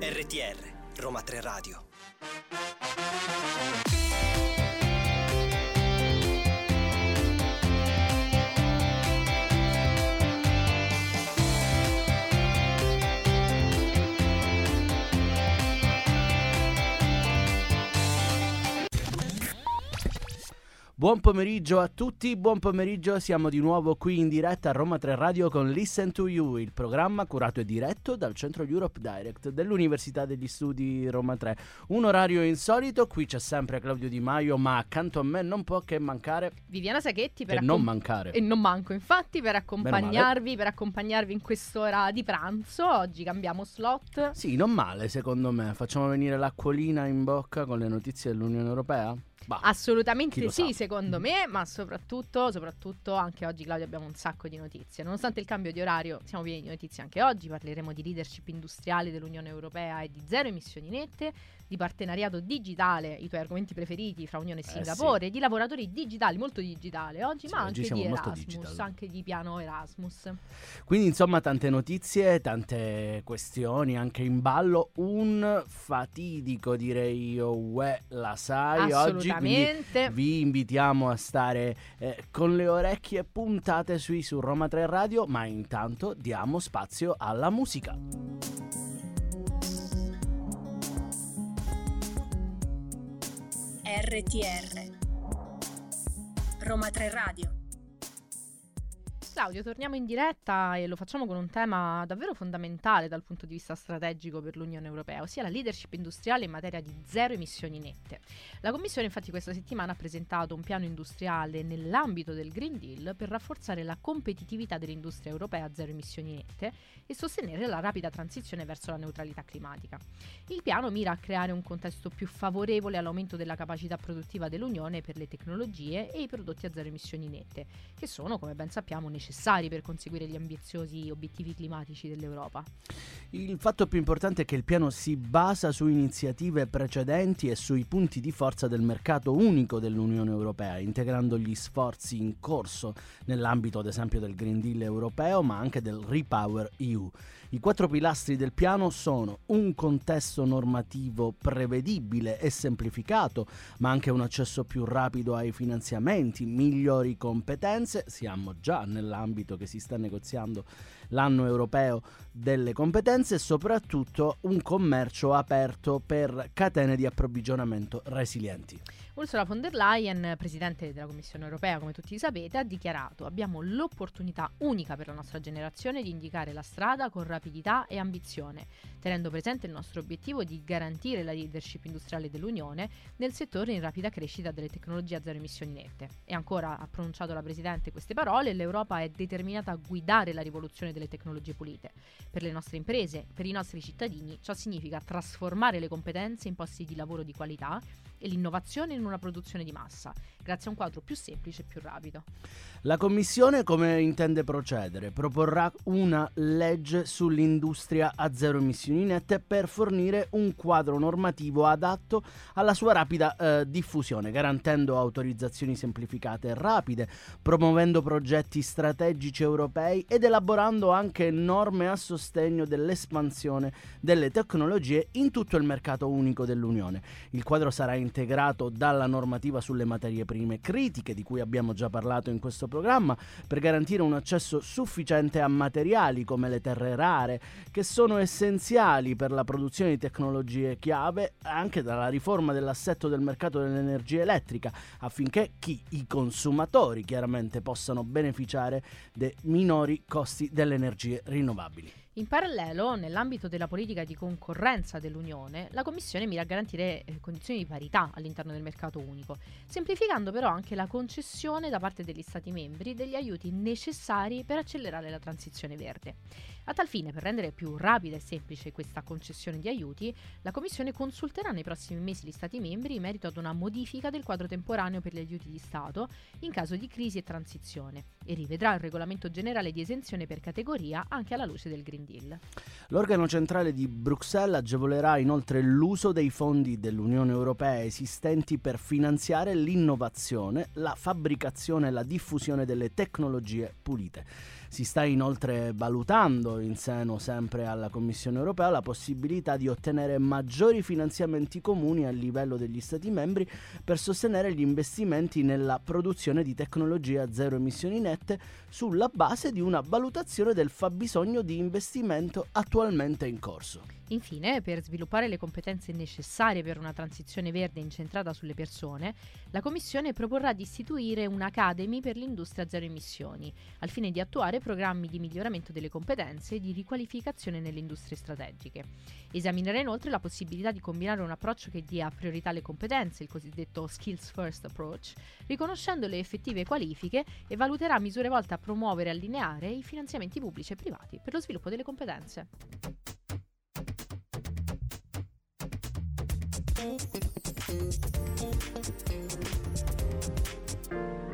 RTR Roma 3 Radio Buon pomeriggio a tutti, buon pomeriggio, siamo di nuovo qui in diretta a Roma 3 Radio con Listen to You, il programma curato e diretto dal Centro Europe Direct dell'Università degli Studi Roma 3. Un orario insolito, qui c'è sempre Claudio Di Maio, ma accanto a me non può che mancare Viviana Sacchetti per e accom- non mancare. E non manco, infatti, per accompagnarvi, per accompagnarvi in quest'ora di pranzo. Oggi cambiamo slot. Sì, non male secondo me. Facciamo venire l'acquolina in bocca con le notizie dell'Unione Europea? Bah, Assolutamente sì, sa. secondo me, ma soprattutto, soprattutto anche oggi Claudio abbiamo un sacco di notizie. Nonostante il cambio di orario, siamo pieni di notizie anche oggi. Parleremo di leadership industriale dell'Unione Europea e di zero emissioni nette, di partenariato digitale, i tuoi argomenti preferiti fra Unione e Eh, Singapore, di lavoratori digitali, molto digitale oggi, Sì, ma oggi anche siamo di Erasmus, anche di piano Erasmus. Quindi insomma tante notizie, tante questioni anche in ballo, un fatidico direi io, uè, la sai oggi, quindi Assolutamente. vi invitiamo a stare eh, con le orecchie puntate sui su Roma 3 Radio, ma intanto diamo spazio alla musica. RTR Roma 3 Radio Claudio, torniamo in diretta e lo facciamo con un tema davvero fondamentale dal punto di vista strategico per l'Unione Europea, ossia la leadership industriale in materia di zero emissioni nette. La Commissione infatti questa settimana ha presentato un piano industriale nell'ambito del Green Deal per rafforzare la competitività dell'industria europea a zero emissioni nette e sostenere la rapida transizione verso la neutralità climatica. Il piano mira a creare un contesto più favorevole all'aumento della capacità produttiva dell'Unione per le tecnologie e i prodotti a zero emissioni nette, che sono, come ben sappiamo, necessari per conseguire gli ambiziosi obiettivi climatici dell'Europa. Il fatto più importante è che il piano si basa su iniziative precedenti e sui punti di forza del mercato unico dell'Unione Europea, integrando gli sforzi in corso nell'ambito ad esempio del Green Deal europeo, ma anche del Repower EU. I quattro pilastri del piano sono un contesto normativo prevedibile e semplificato, ma anche un accesso più rapido ai finanziamenti, migliori competenze, siamo già nell'ambito che si sta negoziando l'anno europeo delle competenze e soprattutto un commercio aperto per catene di approvvigionamento resilienti. Ursula von der Leyen, presidente della Commissione europea, come tutti sapete, ha dichiarato: Abbiamo l'opportunità unica per la nostra generazione di indicare la strada con rapidità e ambizione, tenendo presente il nostro obiettivo di garantire la leadership industriale dell'Unione nel settore in rapida crescita delle tecnologie a zero emissioni nette. E ancora ha pronunciato la presidente queste parole: l'Europa è determinata a guidare la rivoluzione delle tecnologie pulite. Per le nostre imprese, per i nostri cittadini, ciò significa trasformare le competenze in posti di lavoro di qualità e l'innovazione in una produzione di massa, grazie a un quadro più semplice e più rapido. La Commissione come intende procedere? Proporrà una legge sull'industria a zero emissioni nette per fornire un quadro normativo adatto alla sua rapida eh, diffusione, garantendo autorizzazioni semplificate e rapide, promuovendo progetti strategici europei ed elaborando anche norme a sostegno dell'espansione delle tecnologie in tutto il mercato unico dell'Unione. Il quadro sarà integrato dalla normativa sulle materie prime critiche, di cui abbiamo già parlato in questo programma, per garantire un accesso sufficiente a materiali come le terre rare, che sono essenziali per la produzione di tecnologie chiave, anche dalla riforma dell'assetto del mercato dell'energia elettrica, affinché chi, i consumatori chiaramente, possano beneficiare dei minori costi delle energie rinnovabili. In parallelo, nell'ambito della politica di concorrenza dell'Unione, la Commissione mira a garantire eh, condizioni di parità all'interno del mercato unico, semplificando però anche la concessione da parte degli Stati membri degli aiuti necessari per accelerare la transizione verde. A tal fine, per rendere più rapida e semplice questa concessione di aiuti, la Commissione consulterà nei prossimi mesi gli Stati membri in merito ad una modifica del quadro temporaneo per gli aiuti di Stato in caso di crisi e transizione e rivedrà il regolamento generale di esenzione per categoria anche alla luce del Green Deal. L'organo centrale di Bruxelles agevolerà inoltre l'uso dei fondi dell'Unione Europea esistenti per finanziare l'innovazione, la fabbricazione e la diffusione delle tecnologie pulite. Si sta inoltre valutando in seno sempre alla Commissione europea la possibilità di ottenere maggiori finanziamenti comuni a livello degli Stati membri per sostenere gli investimenti nella produzione di tecnologie a zero emissioni nette sulla base di una valutazione del fabbisogno di investimento attualmente in corso. Infine, per sviluppare le competenze necessarie per una transizione verde incentrata sulle persone, la Commissione proporrà di istituire un'Academy per l'industria zero emissioni, al fine di attuare programmi di miglioramento delle competenze e di riqualificazione nelle industrie strategiche. Esaminerà inoltre la possibilità di combinare un approccio che dia priorità alle competenze, il cosiddetto Skills First Approach, riconoscendo le effettive qualifiche e valuterà misure volte a promuovere e allineare i finanziamenti pubblici e privati per lo sviluppo delle competenze.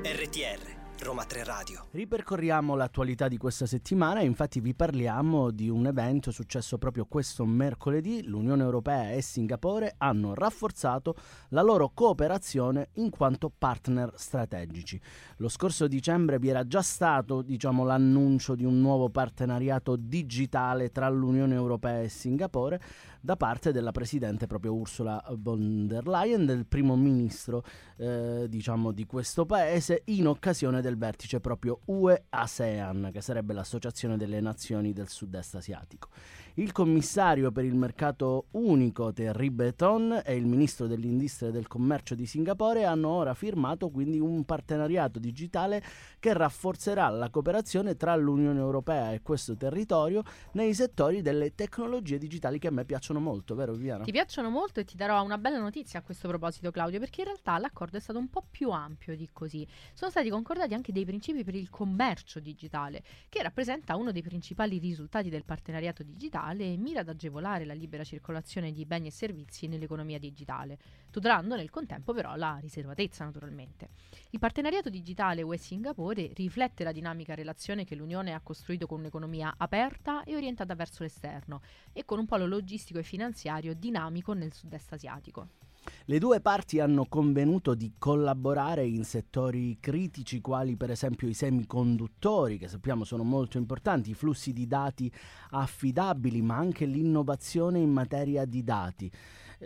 RTR Roma 3 Radio. Ripercorriamo l'attualità di questa settimana infatti vi parliamo di un evento successo proprio questo mercoledì. L'Unione Europea e Singapore hanno rafforzato la loro cooperazione in quanto partner strategici. Lo scorso dicembre vi era già stato diciamo, l'annuncio di un nuovo partenariato digitale tra l'Unione Europea e Singapore da parte della presidente proprio Ursula von der Leyen, del primo ministro eh, diciamo, di questo paese, in occasione del vertice proprio UE-ASEAN, che sarebbe l'associazione delle nazioni del sud-est asiatico. Il commissario per il mercato unico Terry Beton e il ministro dell'industria e del commercio di Singapore hanno ora firmato quindi un partenariato digitale che rafforzerà la cooperazione tra l'Unione Europea e questo territorio nei settori delle tecnologie digitali che a me piacciono molto, vero Viviana? Ti piacciono molto e ti darò una bella notizia a questo proposito Claudio, perché in realtà l'accordo è stato un po' più ampio di così. Sono stati concordati anche dei principi per il commercio digitale, che rappresenta uno dei principali risultati del partenariato digitale e mira ad agevolare la libera circolazione di beni e servizi nell'economia digitale, tutelando nel contempo però la riservatezza naturalmente. Il partenariato digitale UE-Singapore riflette la dinamica relazione che l'Unione ha costruito con un'economia aperta e orientata verso l'esterno e con un polo logistico e finanziario dinamico nel sud-est asiatico. Le due parti hanno convenuto di collaborare in settori critici quali per esempio i semiconduttori, che sappiamo sono molto importanti, i flussi di dati affidabili, ma anche l'innovazione in materia di dati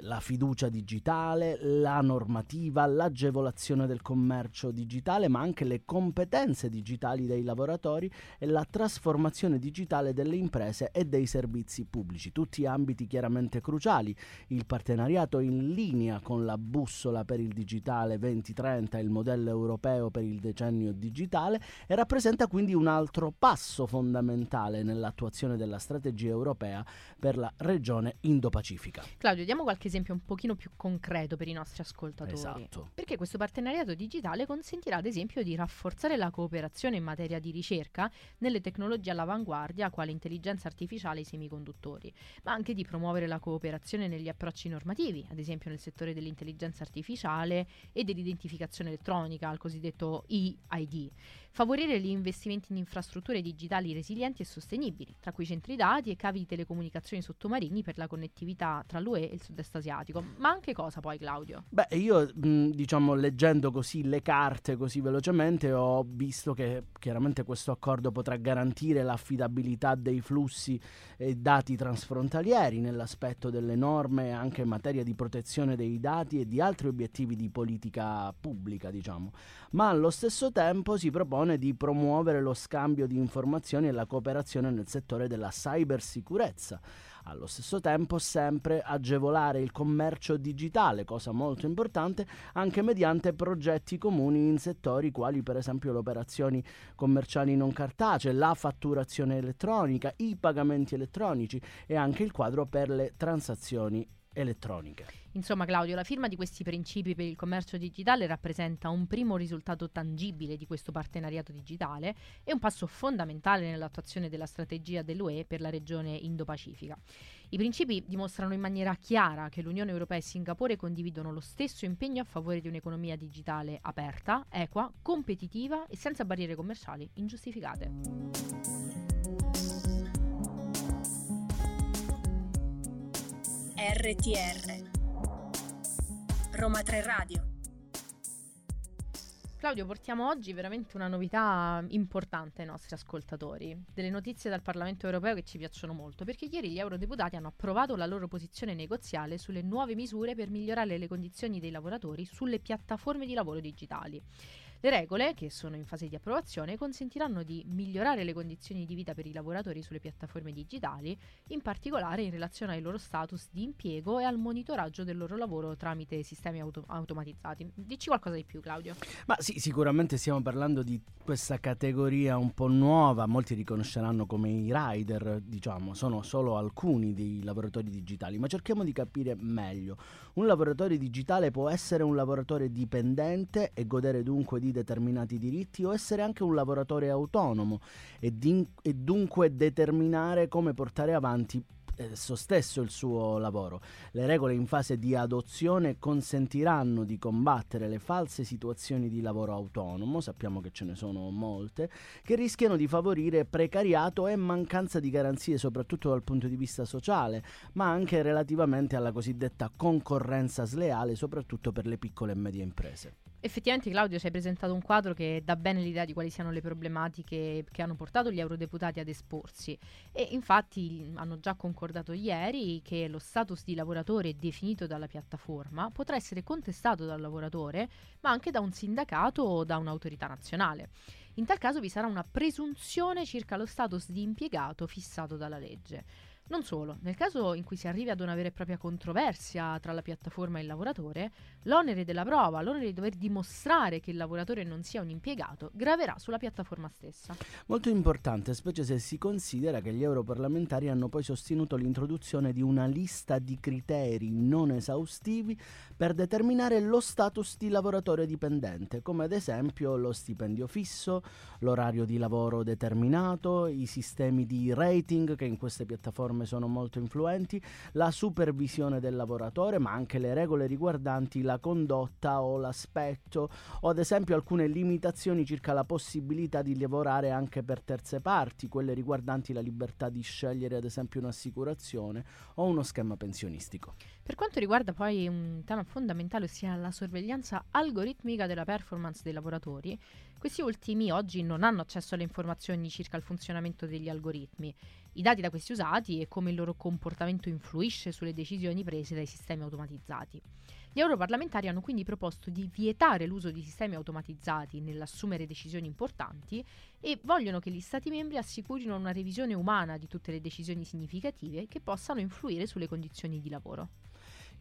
la fiducia digitale, la normativa, l'agevolazione del commercio digitale, ma anche le competenze digitali dei lavoratori e la trasformazione digitale delle imprese e dei servizi pubblici, tutti ambiti chiaramente cruciali. Il partenariato in linea con la bussola per il digitale 2030 il modello europeo per il decennio digitale e rappresenta quindi un altro passo fondamentale nell'attuazione della strategia europea per la regione Indo-Pacifica. Claudio, diamo qualche qualche esempio un pochino più concreto per i nostri ascoltatori. Esatto. Perché questo partenariato digitale consentirà ad esempio di rafforzare la cooperazione in materia di ricerca nelle tecnologie all'avanguardia quale intelligenza artificiale e i semiconduttori, ma anche di promuovere la cooperazione negli approcci normativi, ad esempio nel settore dell'intelligenza artificiale e dell'identificazione elettronica, il cosiddetto EID favorire gli investimenti in infrastrutture digitali resilienti e sostenibili, tra cui centri dati e cavi di telecomunicazioni sottomarini per la connettività tra l'UE e il sud-est asiatico. Ma anche cosa poi, Claudio? Beh, io diciamo leggendo così le carte così velocemente ho visto che chiaramente questo accordo potrà garantire l'affidabilità dei flussi e dati transfrontalieri nell'aspetto delle norme anche in materia di protezione dei dati e di altri obiettivi di politica pubblica, diciamo. Ma allo stesso tempo si propone di promuovere lo scambio di informazioni e la cooperazione nel settore della cybersicurezza. Allo stesso tempo sempre agevolare il commercio digitale, cosa molto importante, anche mediante progetti comuni in settori quali per esempio le operazioni commerciali non cartacee, la fatturazione elettronica, i pagamenti elettronici e anche il quadro per le transazioni elettroniche. Insomma, Claudio, la firma di questi principi per il commercio digitale rappresenta un primo risultato tangibile di questo partenariato digitale e un passo fondamentale nell'attuazione della strategia dell'UE per la regione Indo-Pacifica. I principi dimostrano in maniera chiara che l'Unione Europea e Singapore condividono lo stesso impegno a favore di un'economia digitale aperta, equa, competitiva e senza barriere commerciali ingiustificate. RTR Roma 3 Radio. Claudio, portiamo oggi veramente una novità importante ai nostri ascoltatori, delle notizie dal Parlamento europeo che ci piacciono molto, perché ieri gli eurodeputati hanno approvato la loro posizione negoziale sulle nuove misure per migliorare le condizioni dei lavoratori sulle piattaforme di lavoro digitali. Le regole, che sono in fase di approvazione, consentiranno di migliorare le condizioni di vita per i lavoratori sulle piattaforme digitali, in particolare in relazione ai loro status di impiego e al monitoraggio del loro lavoro tramite sistemi auto- automatizzati. Dici qualcosa di più, Claudio? Ma sì, sicuramente stiamo parlando di questa categoria un po' nuova, molti riconosceranno come i rider, diciamo, sono solo alcuni dei lavoratori digitali, ma cerchiamo di capire meglio. Un lavoratore digitale può essere un lavoratore dipendente e godere dunque di determinati diritti o essere anche un lavoratore autonomo e, din- e dunque determinare come portare avanti esso stesso il suo lavoro. Le regole in fase di adozione consentiranno di combattere le false situazioni di lavoro autonomo, sappiamo che ce ne sono molte, che rischiano di favorire precariato e mancanza di garanzie soprattutto dal punto di vista sociale, ma anche relativamente alla cosiddetta concorrenza sleale, soprattutto per le piccole e medie imprese. Effettivamente Claudio ci hai presentato un quadro che dà bene l'idea di quali siano le problematiche che hanno portato gli eurodeputati ad esporsi e infatti hanno già concordato ieri che lo status di lavoratore definito dalla piattaforma potrà essere contestato dal lavoratore ma anche da un sindacato o da un'autorità nazionale. In tal caso vi sarà una presunzione circa lo status di impiegato fissato dalla legge. Non solo, nel caso in cui si arrivi ad una vera e propria controversia tra la piattaforma e il lavoratore, l'onere della prova, l'onere di dover dimostrare che il lavoratore non sia un impiegato, graverà sulla piattaforma stessa. Molto importante, specie se si considera che gli europarlamentari hanno poi sostenuto l'introduzione di una lista di criteri non esaustivi per determinare lo status di lavoratore dipendente, come ad esempio lo stipendio fisso, l'orario di lavoro determinato, i sistemi di rating che in queste piattaforme norme sono molto influenti, la supervisione del lavoratore, ma anche le regole riguardanti la condotta o l'aspetto, o ad esempio alcune limitazioni circa la possibilità di lavorare anche per terze parti, quelle riguardanti la libertà di scegliere ad esempio un'assicurazione o uno schema pensionistico. Per quanto riguarda poi un tema fondamentale, ossia la sorveglianza algoritmica della performance dei lavoratori, questi ultimi oggi non hanno accesso alle informazioni circa il funzionamento degli algoritmi, i dati da questi usati e come il loro comportamento influisce sulle decisioni prese dai sistemi automatizzati. Gli europarlamentari hanno quindi proposto di vietare l'uso di sistemi automatizzati nell'assumere decisioni importanti e vogliono che gli Stati membri assicurino una revisione umana di tutte le decisioni significative che possano influire sulle condizioni di lavoro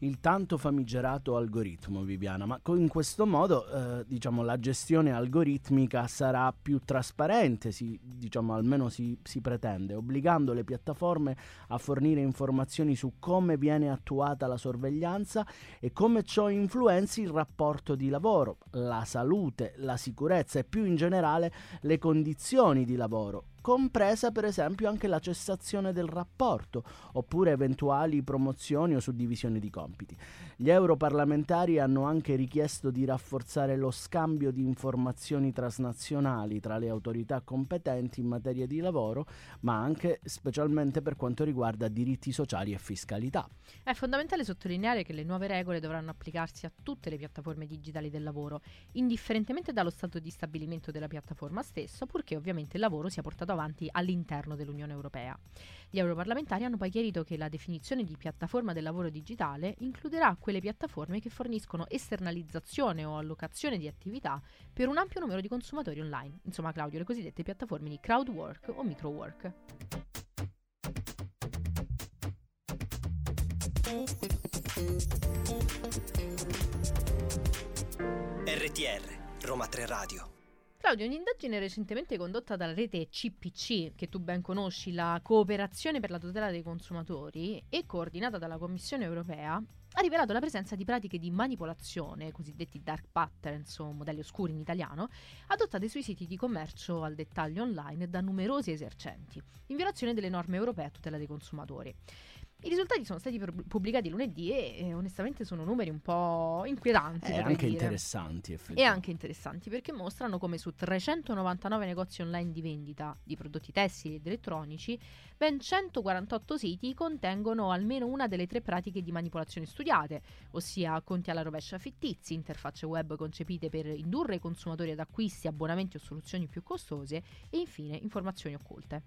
il tanto famigerato algoritmo, Viviana, ma in questo modo eh, diciamo, la gestione algoritmica sarà più trasparente, si, diciamo, almeno si, si, pretende, obbligando le piattaforme a fornire informazioni su come viene attuata la sorveglianza e come ciò influenzi il rapporto di lavoro, la salute, la sicurezza e più in generale le condizioni di lavoro compresa per esempio anche la cessazione del rapporto oppure eventuali promozioni o suddivisioni di compiti. Gli europarlamentari hanno anche richiesto di rafforzare lo scambio di informazioni transnazionali tra le autorità competenti in materia di lavoro, ma anche specialmente per quanto riguarda diritti sociali e fiscalità. È fondamentale sottolineare che le nuove regole dovranno applicarsi a tutte le piattaforme digitali del lavoro, indifferentemente dallo stato di stabilimento della piattaforma stessa, purché ovviamente il lavoro sia portato avanti all'interno dell'Unione Europea. Gli europarlamentari hanno poi chiarito che la definizione di piattaforma del lavoro digitale includerà quelle piattaforme che forniscono esternalizzazione o allocazione di attività per un ampio numero di consumatori online, insomma Claudio, le cosiddette piattaforme di crowd work o micro work. RTR Roma 3 Radio Claudio, un'indagine recentemente condotta dalla rete CPC, che tu ben conosci, la Cooperazione per la tutela dei consumatori, e coordinata dalla Commissione europea, ha rivelato la presenza di pratiche di manipolazione, cosiddetti dark patterns o modelli oscuri in italiano, adottate sui siti di commercio al dettaglio online da numerosi esercenti, in violazione delle norme europee a tutela dei consumatori. I risultati sono stati pubblicati lunedì e, e, onestamente sono numeri un po' inquietanti. E Eh, anche dire. interessanti, E effettivamente. anche interessanti perché mostrano come su 399 negozi online di vendita di prodotti tessili ed elettronici, ben 148 siti contengono almeno una delle tre pratiche di manipolazione studiate, ossia conti alla rovescia fittizi, interfacce web concepite per indurre i consumatori ad acquisti, abbonamenti o soluzioni più costose e infine informazioni occulte.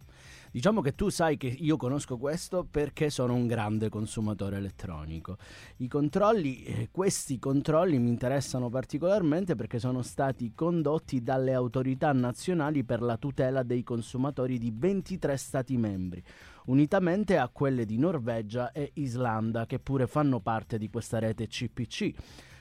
Diciamo che tu sai che io conosco questo perché sono un grande consumatore elettronico. I controlli, eh, questi controlli mi interessano particolarmente perché sono stati condotti dalle autorità nazionali per la tutela dei consumatori di 23 Stati membri, unitamente a quelle di Norvegia e Islanda che pure fanno parte di questa rete CPC.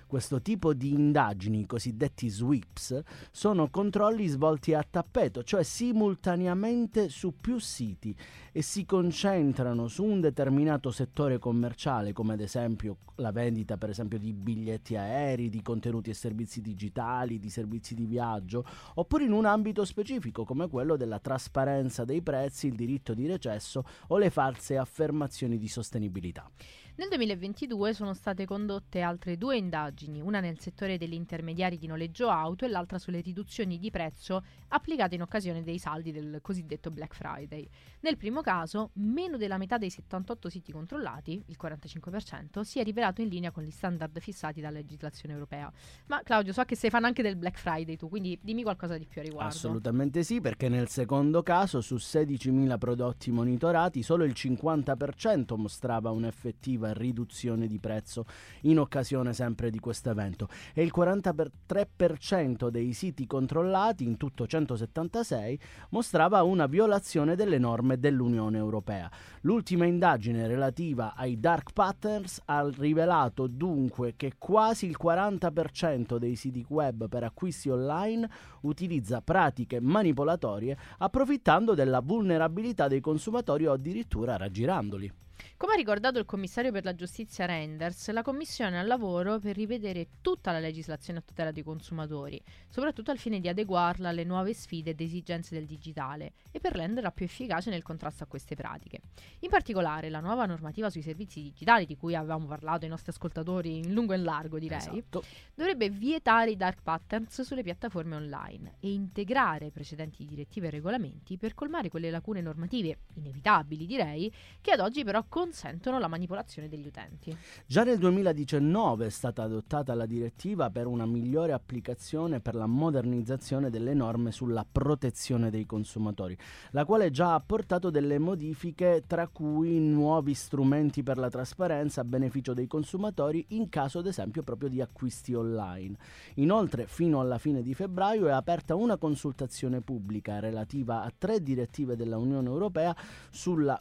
Questo tipo di indagini, i cosiddetti sweeps, sono controlli svolti a tappeto, cioè simultaneamente su più siti e si concentrano su un determinato settore commerciale, come ad esempio la vendita per esempio di biglietti aerei, di contenuti e servizi digitali, di servizi di viaggio, oppure in un ambito specifico come quello della trasparenza dei prezzi, il diritto di recesso o le false affermazioni di sostenibilità. Nel 2022 sono state condotte altre due indagini, una nel settore degli intermediari di noleggio auto e l'altra sulle riduzioni di prezzo applicate in occasione dei saldi del cosiddetto Black Friday. Nel primo caso, meno della metà dei 78 siti controllati, il 45%, si è rivelato in linea con gli standard fissati dalla legislazione europea. Ma Claudio, so che sei fan anche del Black Friday tu, quindi dimmi qualcosa di più a riguardo. Assolutamente sì, perché nel secondo caso su 16.000 prodotti monitorati solo il 50% mostrava un'effettiva riduzione di prezzo in occasione sempre di questo evento e il 43% dei siti controllati, in tutto 176, mostrava una violazione delle norme dell'Unione Europea. L'ultima indagine relativa ai dark patterns ha rivelato dunque che quasi il 40% dei siti web per acquisti online utilizza pratiche manipolatorie approfittando della vulnerabilità dei consumatori o addirittura raggirandoli. Come ha ricordato il commissario per la giustizia Renders, la Commissione è al lavoro per rivedere tutta la legislazione a tutela dei consumatori, soprattutto al fine di adeguarla alle nuove sfide ed esigenze del digitale e per renderla più efficace nel contrasto a queste pratiche. In particolare, la nuova normativa sui servizi digitali, di cui avevamo parlato ai nostri ascoltatori in lungo e in largo, direi, Esatto. dovrebbe vietare i dark patterns sulle piattaforme online e integrare precedenti direttive e regolamenti per colmare quelle lacune normative, inevitabili direi, che ad oggi però consentono la manipolazione degli utenti. Già nel 2019 è stata adottata la direttiva per una migliore applicazione per la modernizzazione delle norme sulla protezione dei consumatori, la quale già ha portato delle modifiche tra cui nuovi strumenti per la trasparenza a beneficio dei consumatori in caso ad esempio proprio di acquisti online. Inoltre fino alla fine di febbraio è aperta una consultazione pubblica relativa a tre direttive della Unione Europea sulla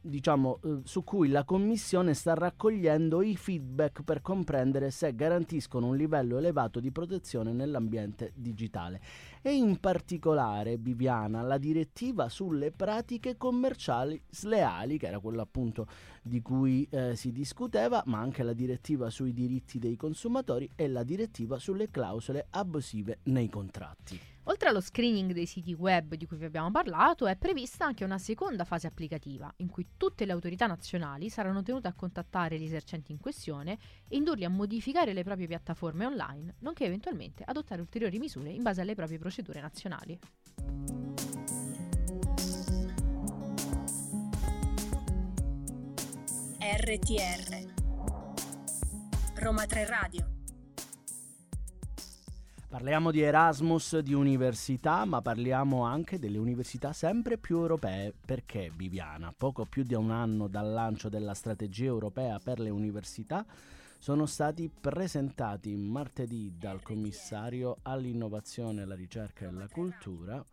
diciamo, eh, su cui la Commissione sta raccogliendo i feedback per comprendere se garantiscono un livello elevato di protezione nell'ambiente digitale. E in particolare, Viviana, la direttiva sulle pratiche commerciali sleali, che era quella appunto di cui eh, si discuteva, ma anche la direttiva sui diritti dei consumatori e la direttiva sulle clausole abusive nei contratti. Oltre allo screening dei siti web di cui vi abbiamo parlato, è prevista anche una seconda fase applicativa, in cui tutte le autorità nazionali saranno tenute a contattare gli esercenti in questione e indurli a modificare le proprie piattaforme online, nonché eventualmente adottare ulteriori misure in base alle proprie procedure nazionali. RTR Roma 3 Radio Parliamo di Erasmus, di università, ma parliamo anche delle università sempre più europee, perché Viviana, poco più di un anno dal lancio della strategia europea per le università, sono stati presentati martedì dal commissario all'innovazione, la ricerca e la cultura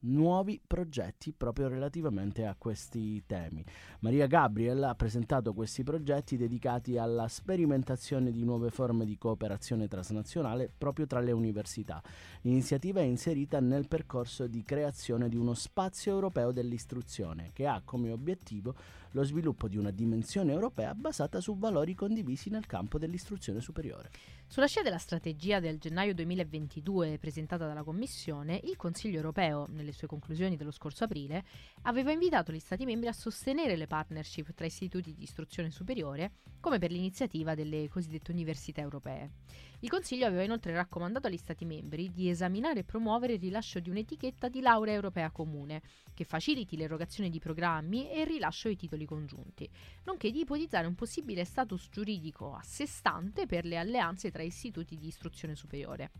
nuovi progetti proprio relativamente a questi temi. Maria Gabriel ha presentato questi progetti dedicati alla sperimentazione di nuove forme di cooperazione transnazionale proprio tra le università. L'iniziativa è inserita nel percorso di creazione di uno spazio europeo dell'istruzione che ha come obiettivo lo sviluppo di una dimensione europea basata su valori condivisi nel campo dell'istruzione superiore. Sulla scia della strategia del gennaio 2022 presentata dalla Commissione, il Consiglio europeo, nelle sue conclusioni dello scorso aprile, aveva invitato gli Stati membri a sostenere le partnership tra istituti di istruzione superiore, come per l'iniziativa delle cosiddette università europee. Il Consiglio aveva inoltre raccomandato agli Stati membri di esaminare e promuovere il rilascio di un'etichetta di laurea europea comune, che faciliti l'erogazione di programmi e il rilascio di titoli congiunti, nonché di ipotizzare un possibile status giuridico a sé stante per le alleanze tra istituti di istruzione superiore.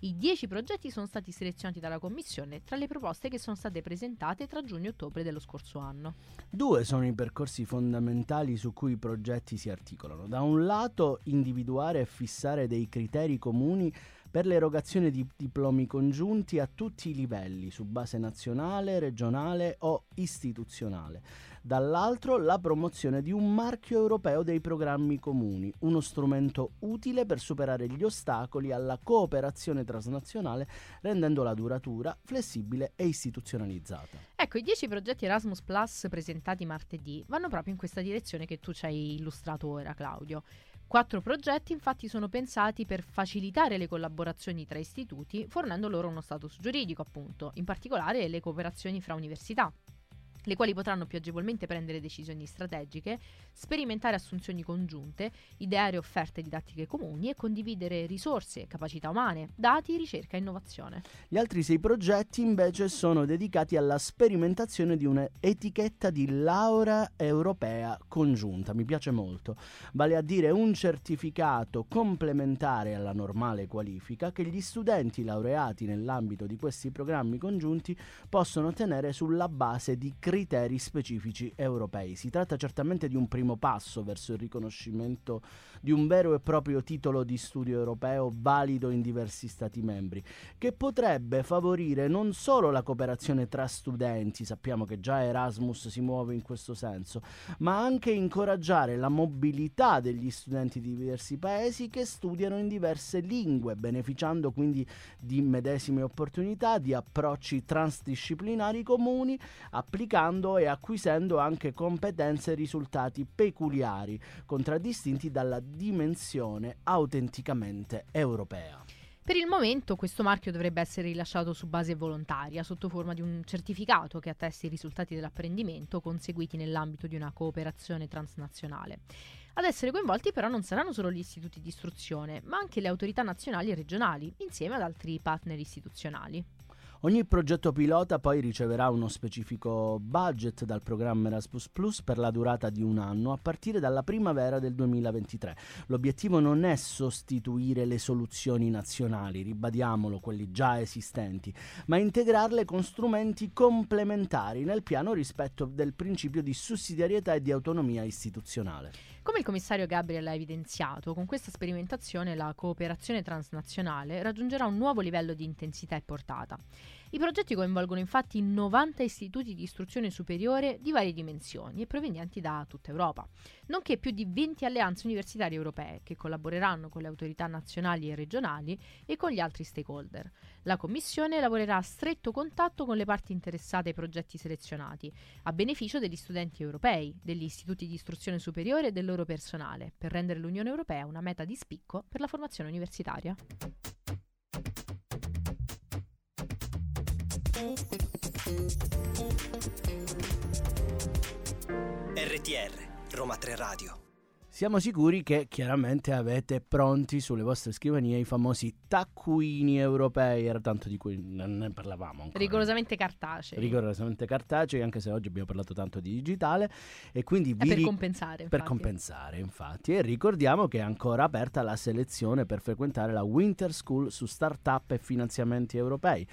I dieci progetti sono stati selezionati dalla Commissione tra le proposte che sono state presentate tra giugno e ottobre dello scorso anno. Due sono i percorsi fondamentali su cui i progetti si articolano. Da un lato individuare e fissare dei criteri comuni per l'erogazione di diplomi congiunti a tutti i livelli, su base nazionale, regionale o istituzionale. Dall'altro la promozione di un marchio europeo dei programmi comuni, uno strumento utile per superare gli ostacoli alla cooperazione transnazionale, rendendola duratura, flessibile e istituzionalizzata. Ecco, i 10 progetti Erasmus Plus presentati martedì vanno proprio in questa direzione che tu ci hai illustrato ora, Claudio. Quattro progetti infatti sono pensati per facilitare le collaborazioni tra istituti, fornendo loro uno status giuridico, appunto, in particolare le cooperazioni fra università le quali potranno più agevolmente prendere decisioni strategiche, sperimentare assunzioni congiunte, ideare offerte didattiche comuni e condividere risorse, capacità umane, dati, ricerca e innovazione. Gli altri sei progetti invece sono dedicati alla sperimentazione di un'etichetta di laurea europea congiunta, mi piace molto, vale a dire un certificato complementare alla normale qualifica che gli studenti laureati nell'ambito di questi programmi congiunti possono ottenere sulla base di criteri criteri specifici europei. Si tratta certamente di un primo passo verso il riconoscimento di un vero e proprio titolo di studio europeo valido in diversi Stati membri, che potrebbe favorire non solo la cooperazione tra studenti, sappiamo che già Erasmus si muove in questo senso, ma anche incoraggiare la mobilità degli studenti di diversi paesi che studiano in diverse lingue, beneficiando quindi di medesime opportunità, di approcci transdisciplinari comuni, applicando studiando e acquisendo anche competenze e risultati peculiari, contraddistinti dalla dimensione autenticamente europea. Per il momento questo marchio dovrebbe essere rilasciato su base volontaria, sotto forma di un certificato che attesti i risultati dell'apprendimento conseguiti nell'ambito di una cooperazione transnazionale. Ad essere coinvolti però non saranno solo gli istituti di istruzione, ma anche le autorità nazionali e regionali, insieme ad altri partner istituzionali. Ogni progetto pilota poi riceverà uno specifico budget dal programma Erasmus Plus per la durata di un anno a partire dalla primavera del 2023. L'obiettivo non è sostituire le soluzioni nazionali, ribadiamolo, quelli già esistenti, ma integrarle con strumenti complementari nel piano rispetto del principio di sussidiarietà e di autonomia istituzionale. Come il commissario Gabriel ha evidenziato, con questa sperimentazione la cooperazione transnazionale raggiungerà un nuovo livello di intensità e portata. I progetti coinvolgono infatti 90 istituti di istruzione superiore di varie dimensioni e provenienti da tutta Europa, nonché più di 20 alleanze universitarie europee che collaboreranno con le autorità nazionali e regionali e con gli altri stakeholder. La Commissione lavorerà a stretto contatto con le parti interessate ai progetti selezionati, a beneficio degli studenti europei, degli istituti di istruzione superiore e del loro personale, per rendere l'Unione Europea una meta di spicco per la formazione universitaria. RTR Roma 3 Radio siamo sicuri che chiaramente avete pronti sulle vostre scrivanie i famosi taccuini europei, era tanto di cui non ne parlavamo ancora. Rigorosamente cartacei. Rigorosamente cartacei, anche se oggi abbiamo parlato tanto di digitale e quindi vi per compensare. Per compensare, infatti. E ricordiamo che è ancora aperta la selezione per frequentare la Winter School su startup e finanziamenti europei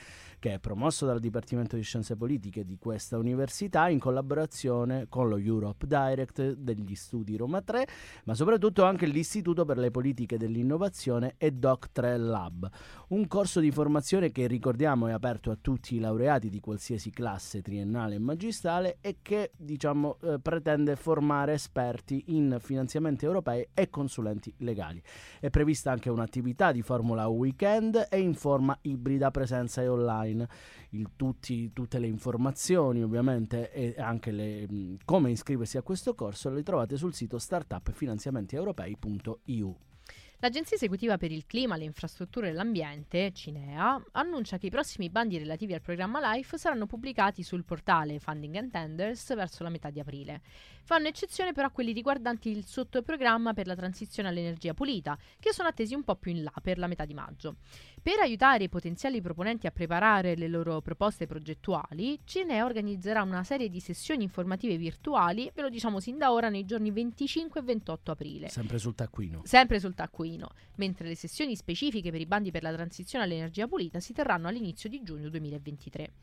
che è promosso dal Dipartimento di Scienze Politiche di questa università in collaborazione con lo Europe Direct degli Studi Roma 3, ma soprattutto anche l'Istituto per le Politiche dell'Innovazione e Doc3 Lab, un corso di formazione che ricordiamo è aperto a tutti i laureati di qualsiasi classe triennale e magistrale e che diciamo eh, pretende formare esperti in finanziamenti europei e consulenti legali. È prevista anche un'attività di Formula Weekend e in forma ibrida presenza e online. Il, tutti, tutte le informazioni ovviamente e anche le, come iscriversi a questo corso le trovate sul sito startupfinanziamentieuropei.eu. L'Agenzia esecutiva per il clima, le infrastrutture e l'ambiente, Cinea, annuncia che i prossimi bandi relativi al programma LIFE saranno pubblicati sul portale Funding and Tenders verso la metà di aprile. Fanno eccezione però quelli riguardanti il sottoprogramma per la transizione all'energia pulita, che sono attesi un po' più in là per la metà di maggio. Per aiutare i potenziali proponenti a preparare le loro proposte progettuali, Cinea organizzerà una serie di sessioni informative virtuali, ve lo diciamo sin da ora, nei giorni 25 e 28 aprile. Sempre sul taccuino. Sempre sul taccuino, mentre le sessioni specifiche per i bandi per la transizione all'energia pulita si terranno all'inizio di giugno 2023.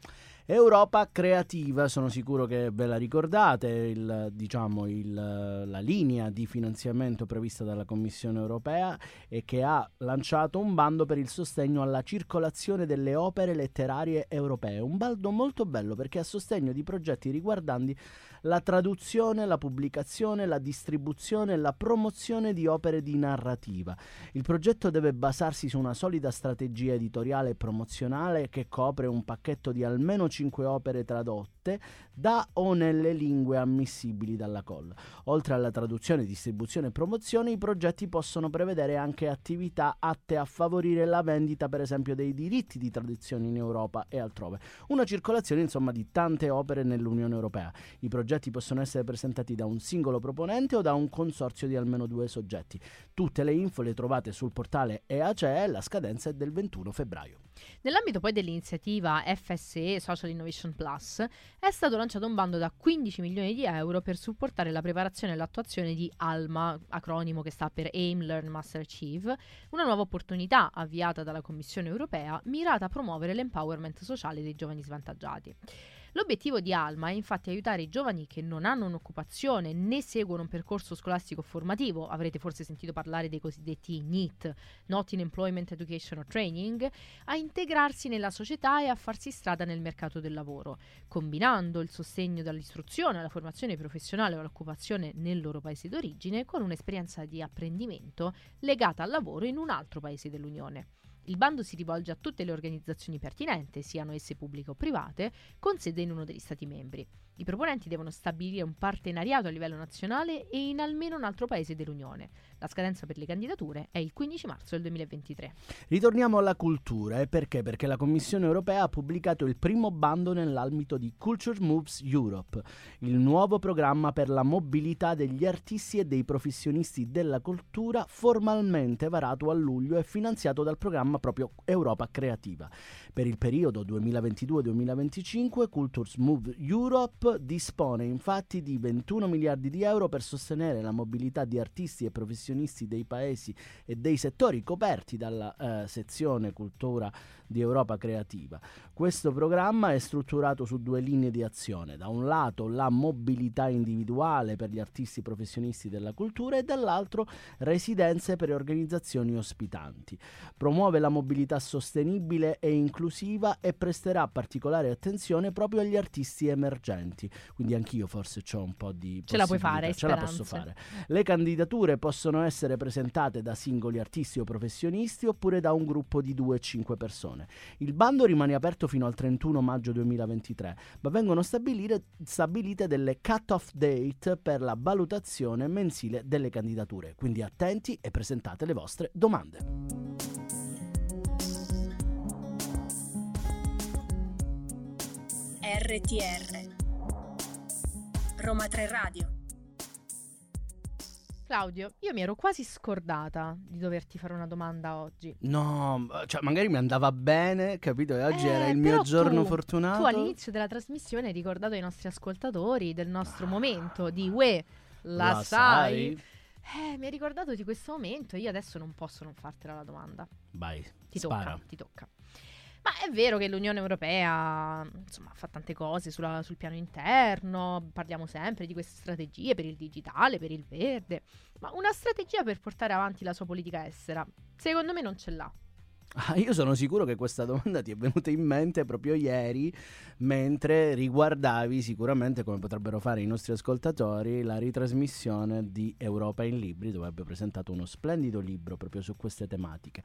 Europa Creativa, sono sicuro che ve la ricordate, il, diciamo, il, la linea di finanziamento prevista dalla Commissione europea e che ha lanciato un bando per il sostegno alla circolazione delle opere letterarie europee. Un bando molto bello perché a sostegno di progetti riguardanti la traduzione, la pubblicazione, la distribuzione e la promozione di opere di narrativa. Il progetto deve basarsi su una solida strategia editoriale e promozionale che copre un pacchetto di almeno 5 opere tradotte da o nelle lingue ammissibili dalla COL. Oltre alla traduzione, distribuzione e promozione, i progetti possono prevedere anche attività atte a favorire la vendita, per esempio, dei diritti di traduzione in Europa e altrove. Una circolazione, insomma, di tante opere nell'Unione Europea. I progetti possono essere presentati da un singolo proponente o da un consorzio di almeno due soggetti. Tutte le info le trovate sul portale EACE, la scadenza è del 21 febbraio. Nell'ambito poi dell'iniziativa FSE Social Innovation Plus è stato lanciato un bando da 15 milioni di euro per supportare la preparazione e l'attuazione di ALMA, acronimo che sta per Aim, Learn, Master, Achieve, una nuova opportunità avviata dalla Commissione europea mirata a promuovere l'empowerment sociale dei giovani svantaggiati. L'obiettivo di Alma è infatti aiutare i giovani che non hanno un'occupazione né seguono un percorso scolastico formativo, avrete forse sentito parlare dei cosiddetti NEET, Not in Employment Education or Training, a integrarsi nella società e a farsi strada nel mercato del lavoro, combinando il sostegno dall'istruzione alla formazione professionale o all'occupazione nel loro paese d'origine con un'esperienza di apprendimento legata al lavoro in un altro paese dell'Unione. Il bando si rivolge a tutte le organizzazioni pertinenti, siano esse pubbliche o private, con sede in uno degli Stati membri. I proponenti devono stabilire un partenariato a livello nazionale e in almeno un altro paese dell'Unione. La scadenza per le candidature è il 15 marzo del 2023. Ritorniamo alla cultura e perché? Perché la Commissione europea ha pubblicato il primo bando nell'ambito di Culture Moves Europe, il nuovo programma per la mobilità degli artisti e dei professionisti della cultura formalmente varato a luglio e finanziato dal programma proprio Europa Creativa. Per il periodo 2022-2025 Culture Moves Europe dispone infatti di 21 miliardi di euro per sostenere la mobilità di artisti e professionisti dei paesi e dei settori coperti dalla eh, sezione cultura di Europa Creativa. Questo programma è strutturato su due linee di azione, da un lato la mobilità individuale per gli artisti professionisti della cultura e dall'altro residenze per organizzazioni ospitanti. Promuove la mobilità sostenibile e inclusiva e presterà particolare attenzione proprio agli artisti emergenti. Quindi anch'io forse ho un po' di Ce la puoi fare, ce la posso fare. Le candidature possono essere presentate da singoli artisti o professionisti oppure da un gruppo di 2-5 persone persone. Il bando rimane aperto fino al 31 maggio 2023, ma vengono stabilite delle cut-off date per la valutazione mensile delle candidature. Quindi attenti e presentate le vostre domande. RTR Roma 3 Radio Claudio, io mi ero quasi scordata di doverti fare una domanda oggi. No, cioè magari mi andava bene, capito? E oggi eh, era il mio giorno tu, fortunato. Tu all'inizio della trasmissione hai ricordato ai nostri ascoltatori del nostro ah. momento di Ue, la, la sai? sai? Eh, mi hai ricordato di questo momento e io adesso non posso non fartela la domanda. Vai, ti spara. tocca, ti tocca. Ma è vero che l'Unione Europea insomma, fa tante cose sulla, sul piano interno, parliamo sempre di queste strategie per il digitale, per il verde, ma una strategia per portare avanti la sua politica estera, secondo me non ce l'ha. Ah, io sono sicuro che questa domanda ti è venuta in mente proprio ieri mentre riguardavi sicuramente come potrebbero fare i nostri ascoltatori la ritrasmissione di Europa in Libri dove abbia presentato uno splendido libro proprio su queste tematiche.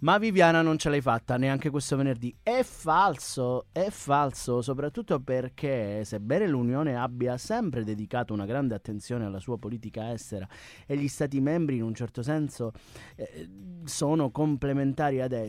Ma Viviana non ce l'hai fatta neanche questo venerdì. È falso, è falso, soprattutto perché sebbene l'Unione abbia sempre dedicato una grande attenzione alla sua politica estera e gli Stati membri in un certo senso eh, sono complementari ad essa,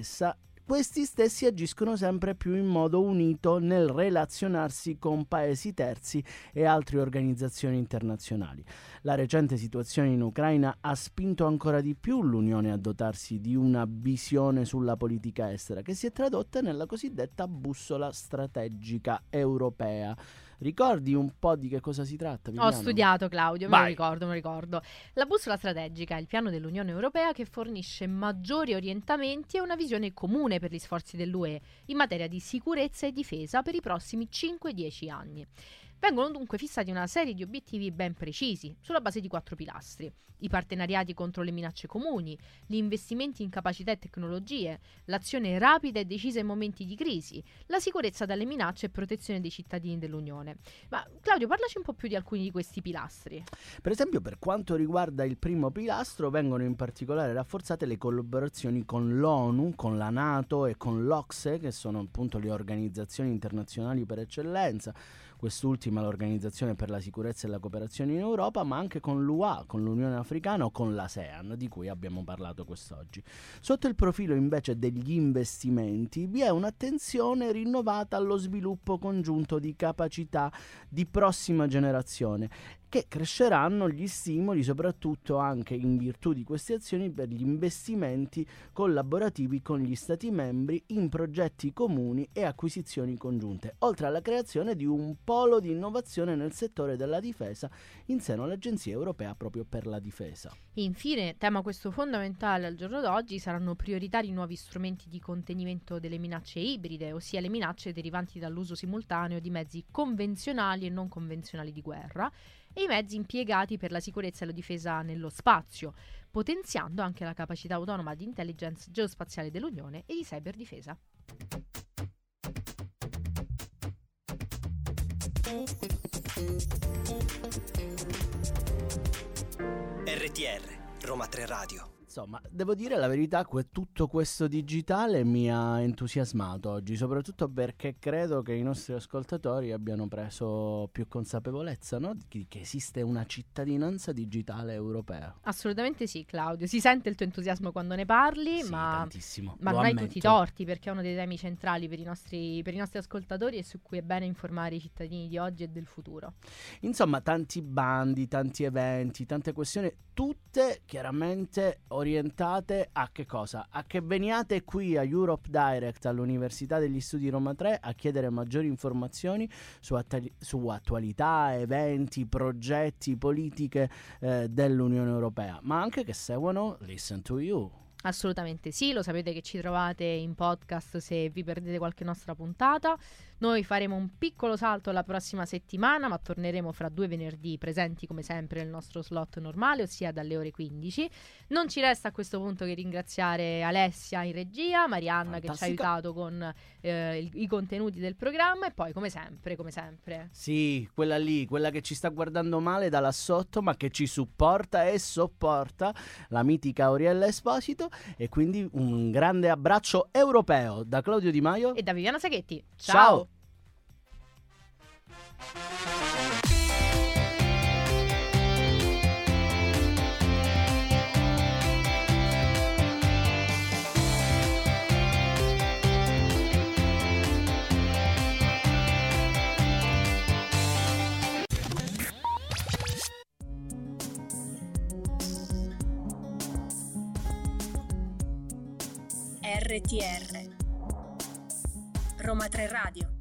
questi stessi agiscono sempre più in modo unito nel relazionarsi con paesi terzi e altre organizzazioni internazionali. La recente situazione in Ucraina ha spinto ancora di più l'Unione a dotarsi di una visione sulla politica estera che si è tradotta nella cosiddetta bussola strategica europea Ricordi un po' di che cosa si tratta? Viviano? Ho studiato Claudio, me lo ricordo, me lo ricordo. La bussola strategica è il piano dell'Unione Europea che fornisce maggiori orientamenti e una visione comune per gli sforzi dell'UE in materia di sicurezza e difesa per i prossimi 5-10 anni. Vengono dunque fissati una serie di obiettivi ben precisi, sulla base di quattro pilastri. I partenariati contro le minacce comuni, gli investimenti in capacità e tecnologie, l'azione rapida e decisa in momenti di crisi, la sicurezza dalle minacce e protezione dei cittadini dell'Unione. Ma Claudio, parlaci un po' più di alcuni di questi pilastri. Per esempio, per quanto riguarda il primo pilastro, vengono in particolare rafforzate le collaborazioni con l'ONU, con la Nato e con l'Ocse, che sono appunto le organizzazioni internazionali per eccellenza quest'ultima l'Organizzazione per la sicurezza e la cooperazione in Europa, ma anche con l'UA, con l'Unione Africana o con l'ASEAN, di cui abbiamo parlato quest'oggi. Sotto il profilo invece degli investimenti vi è un'attenzione rinnovata allo sviluppo congiunto di capacità di prossima generazione che cresceranno gli stimoli soprattutto anche in virtù di queste azioni per gli investimenti collaborativi con gli Stati membri in progetti comuni e acquisizioni congiunte, oltre alla creazione di un polo di innovazione nel settore della difesa in seno all'Agenzia Europea proprio per la difesa. Infine, tema questo fondamentale al giorno d'oggi, saranno prioritari nuovi strumenti di contenimento delle minacce ibride, ossia le minacce derivanti dall'uso simultaneo di mezzi convenzionali e non convenzionali di guerra e i mezzi impiegati per la sicurezza e la difesa nello spazio, potenziando anche la capacità autonoma di intelligence geospaziale dell'Unione e di cyberdifesa. RTR Roma 3 Radio Insomma, devo dire la verità, que- tutto questo digitale mi ha entusiasmato oggi, soprattutto perché credo che i nostri ascoltatori abbiano preso più consapevolezza no? di che esiste una cittadinanza digitale europea. Assolutamente sì, Claudio. Si sente il tuo entusiasmo quando ne parli, sì, ma, tantissimo. ma non hai tutti i torti perché è uno dei temi centrali per i, nostri, per i nostri ascoltatori e su cui è bene informare i cittadini di oggi e del futuro. Insomma, tanti bandi, tanti eventi, tante questioni, tutte chiaramente orientate a che cosa? A che veniate qui a Europe Direct all'Università degli Studi Roma 3 a chiedere maggiori informazioni su, attali- su attualità, eventi, progetti, politiche eh, dell'Unione Europea, ma anche che seguano Listen to You. Assolutamente sì, lo sapete che ci trovate in podcast se vi perdete qualche nostra puntata. Noi faremo un piccolo salto la prossima settimana, ma torneremo fra due venerdì presenti come sempre nel nostro slot normale, ossia dalle ore 15. Non ci resta a questo punto che ringraziare Alessia in regia, Marianna Fantastica. che ci ha aiutato con eh, il, i contenuti del programma e poi come sempre, come sempre. Sì, quella lì, quella che ci sta guardando male da là sotto, ma che ci supporta e sopporta, la mitica Auriella Esposito e quindi un grande abbraccio europeo da Claudio Di Maio e da Viviana Saghetti. Ciao. Ciao. RTR Roma 3 Radio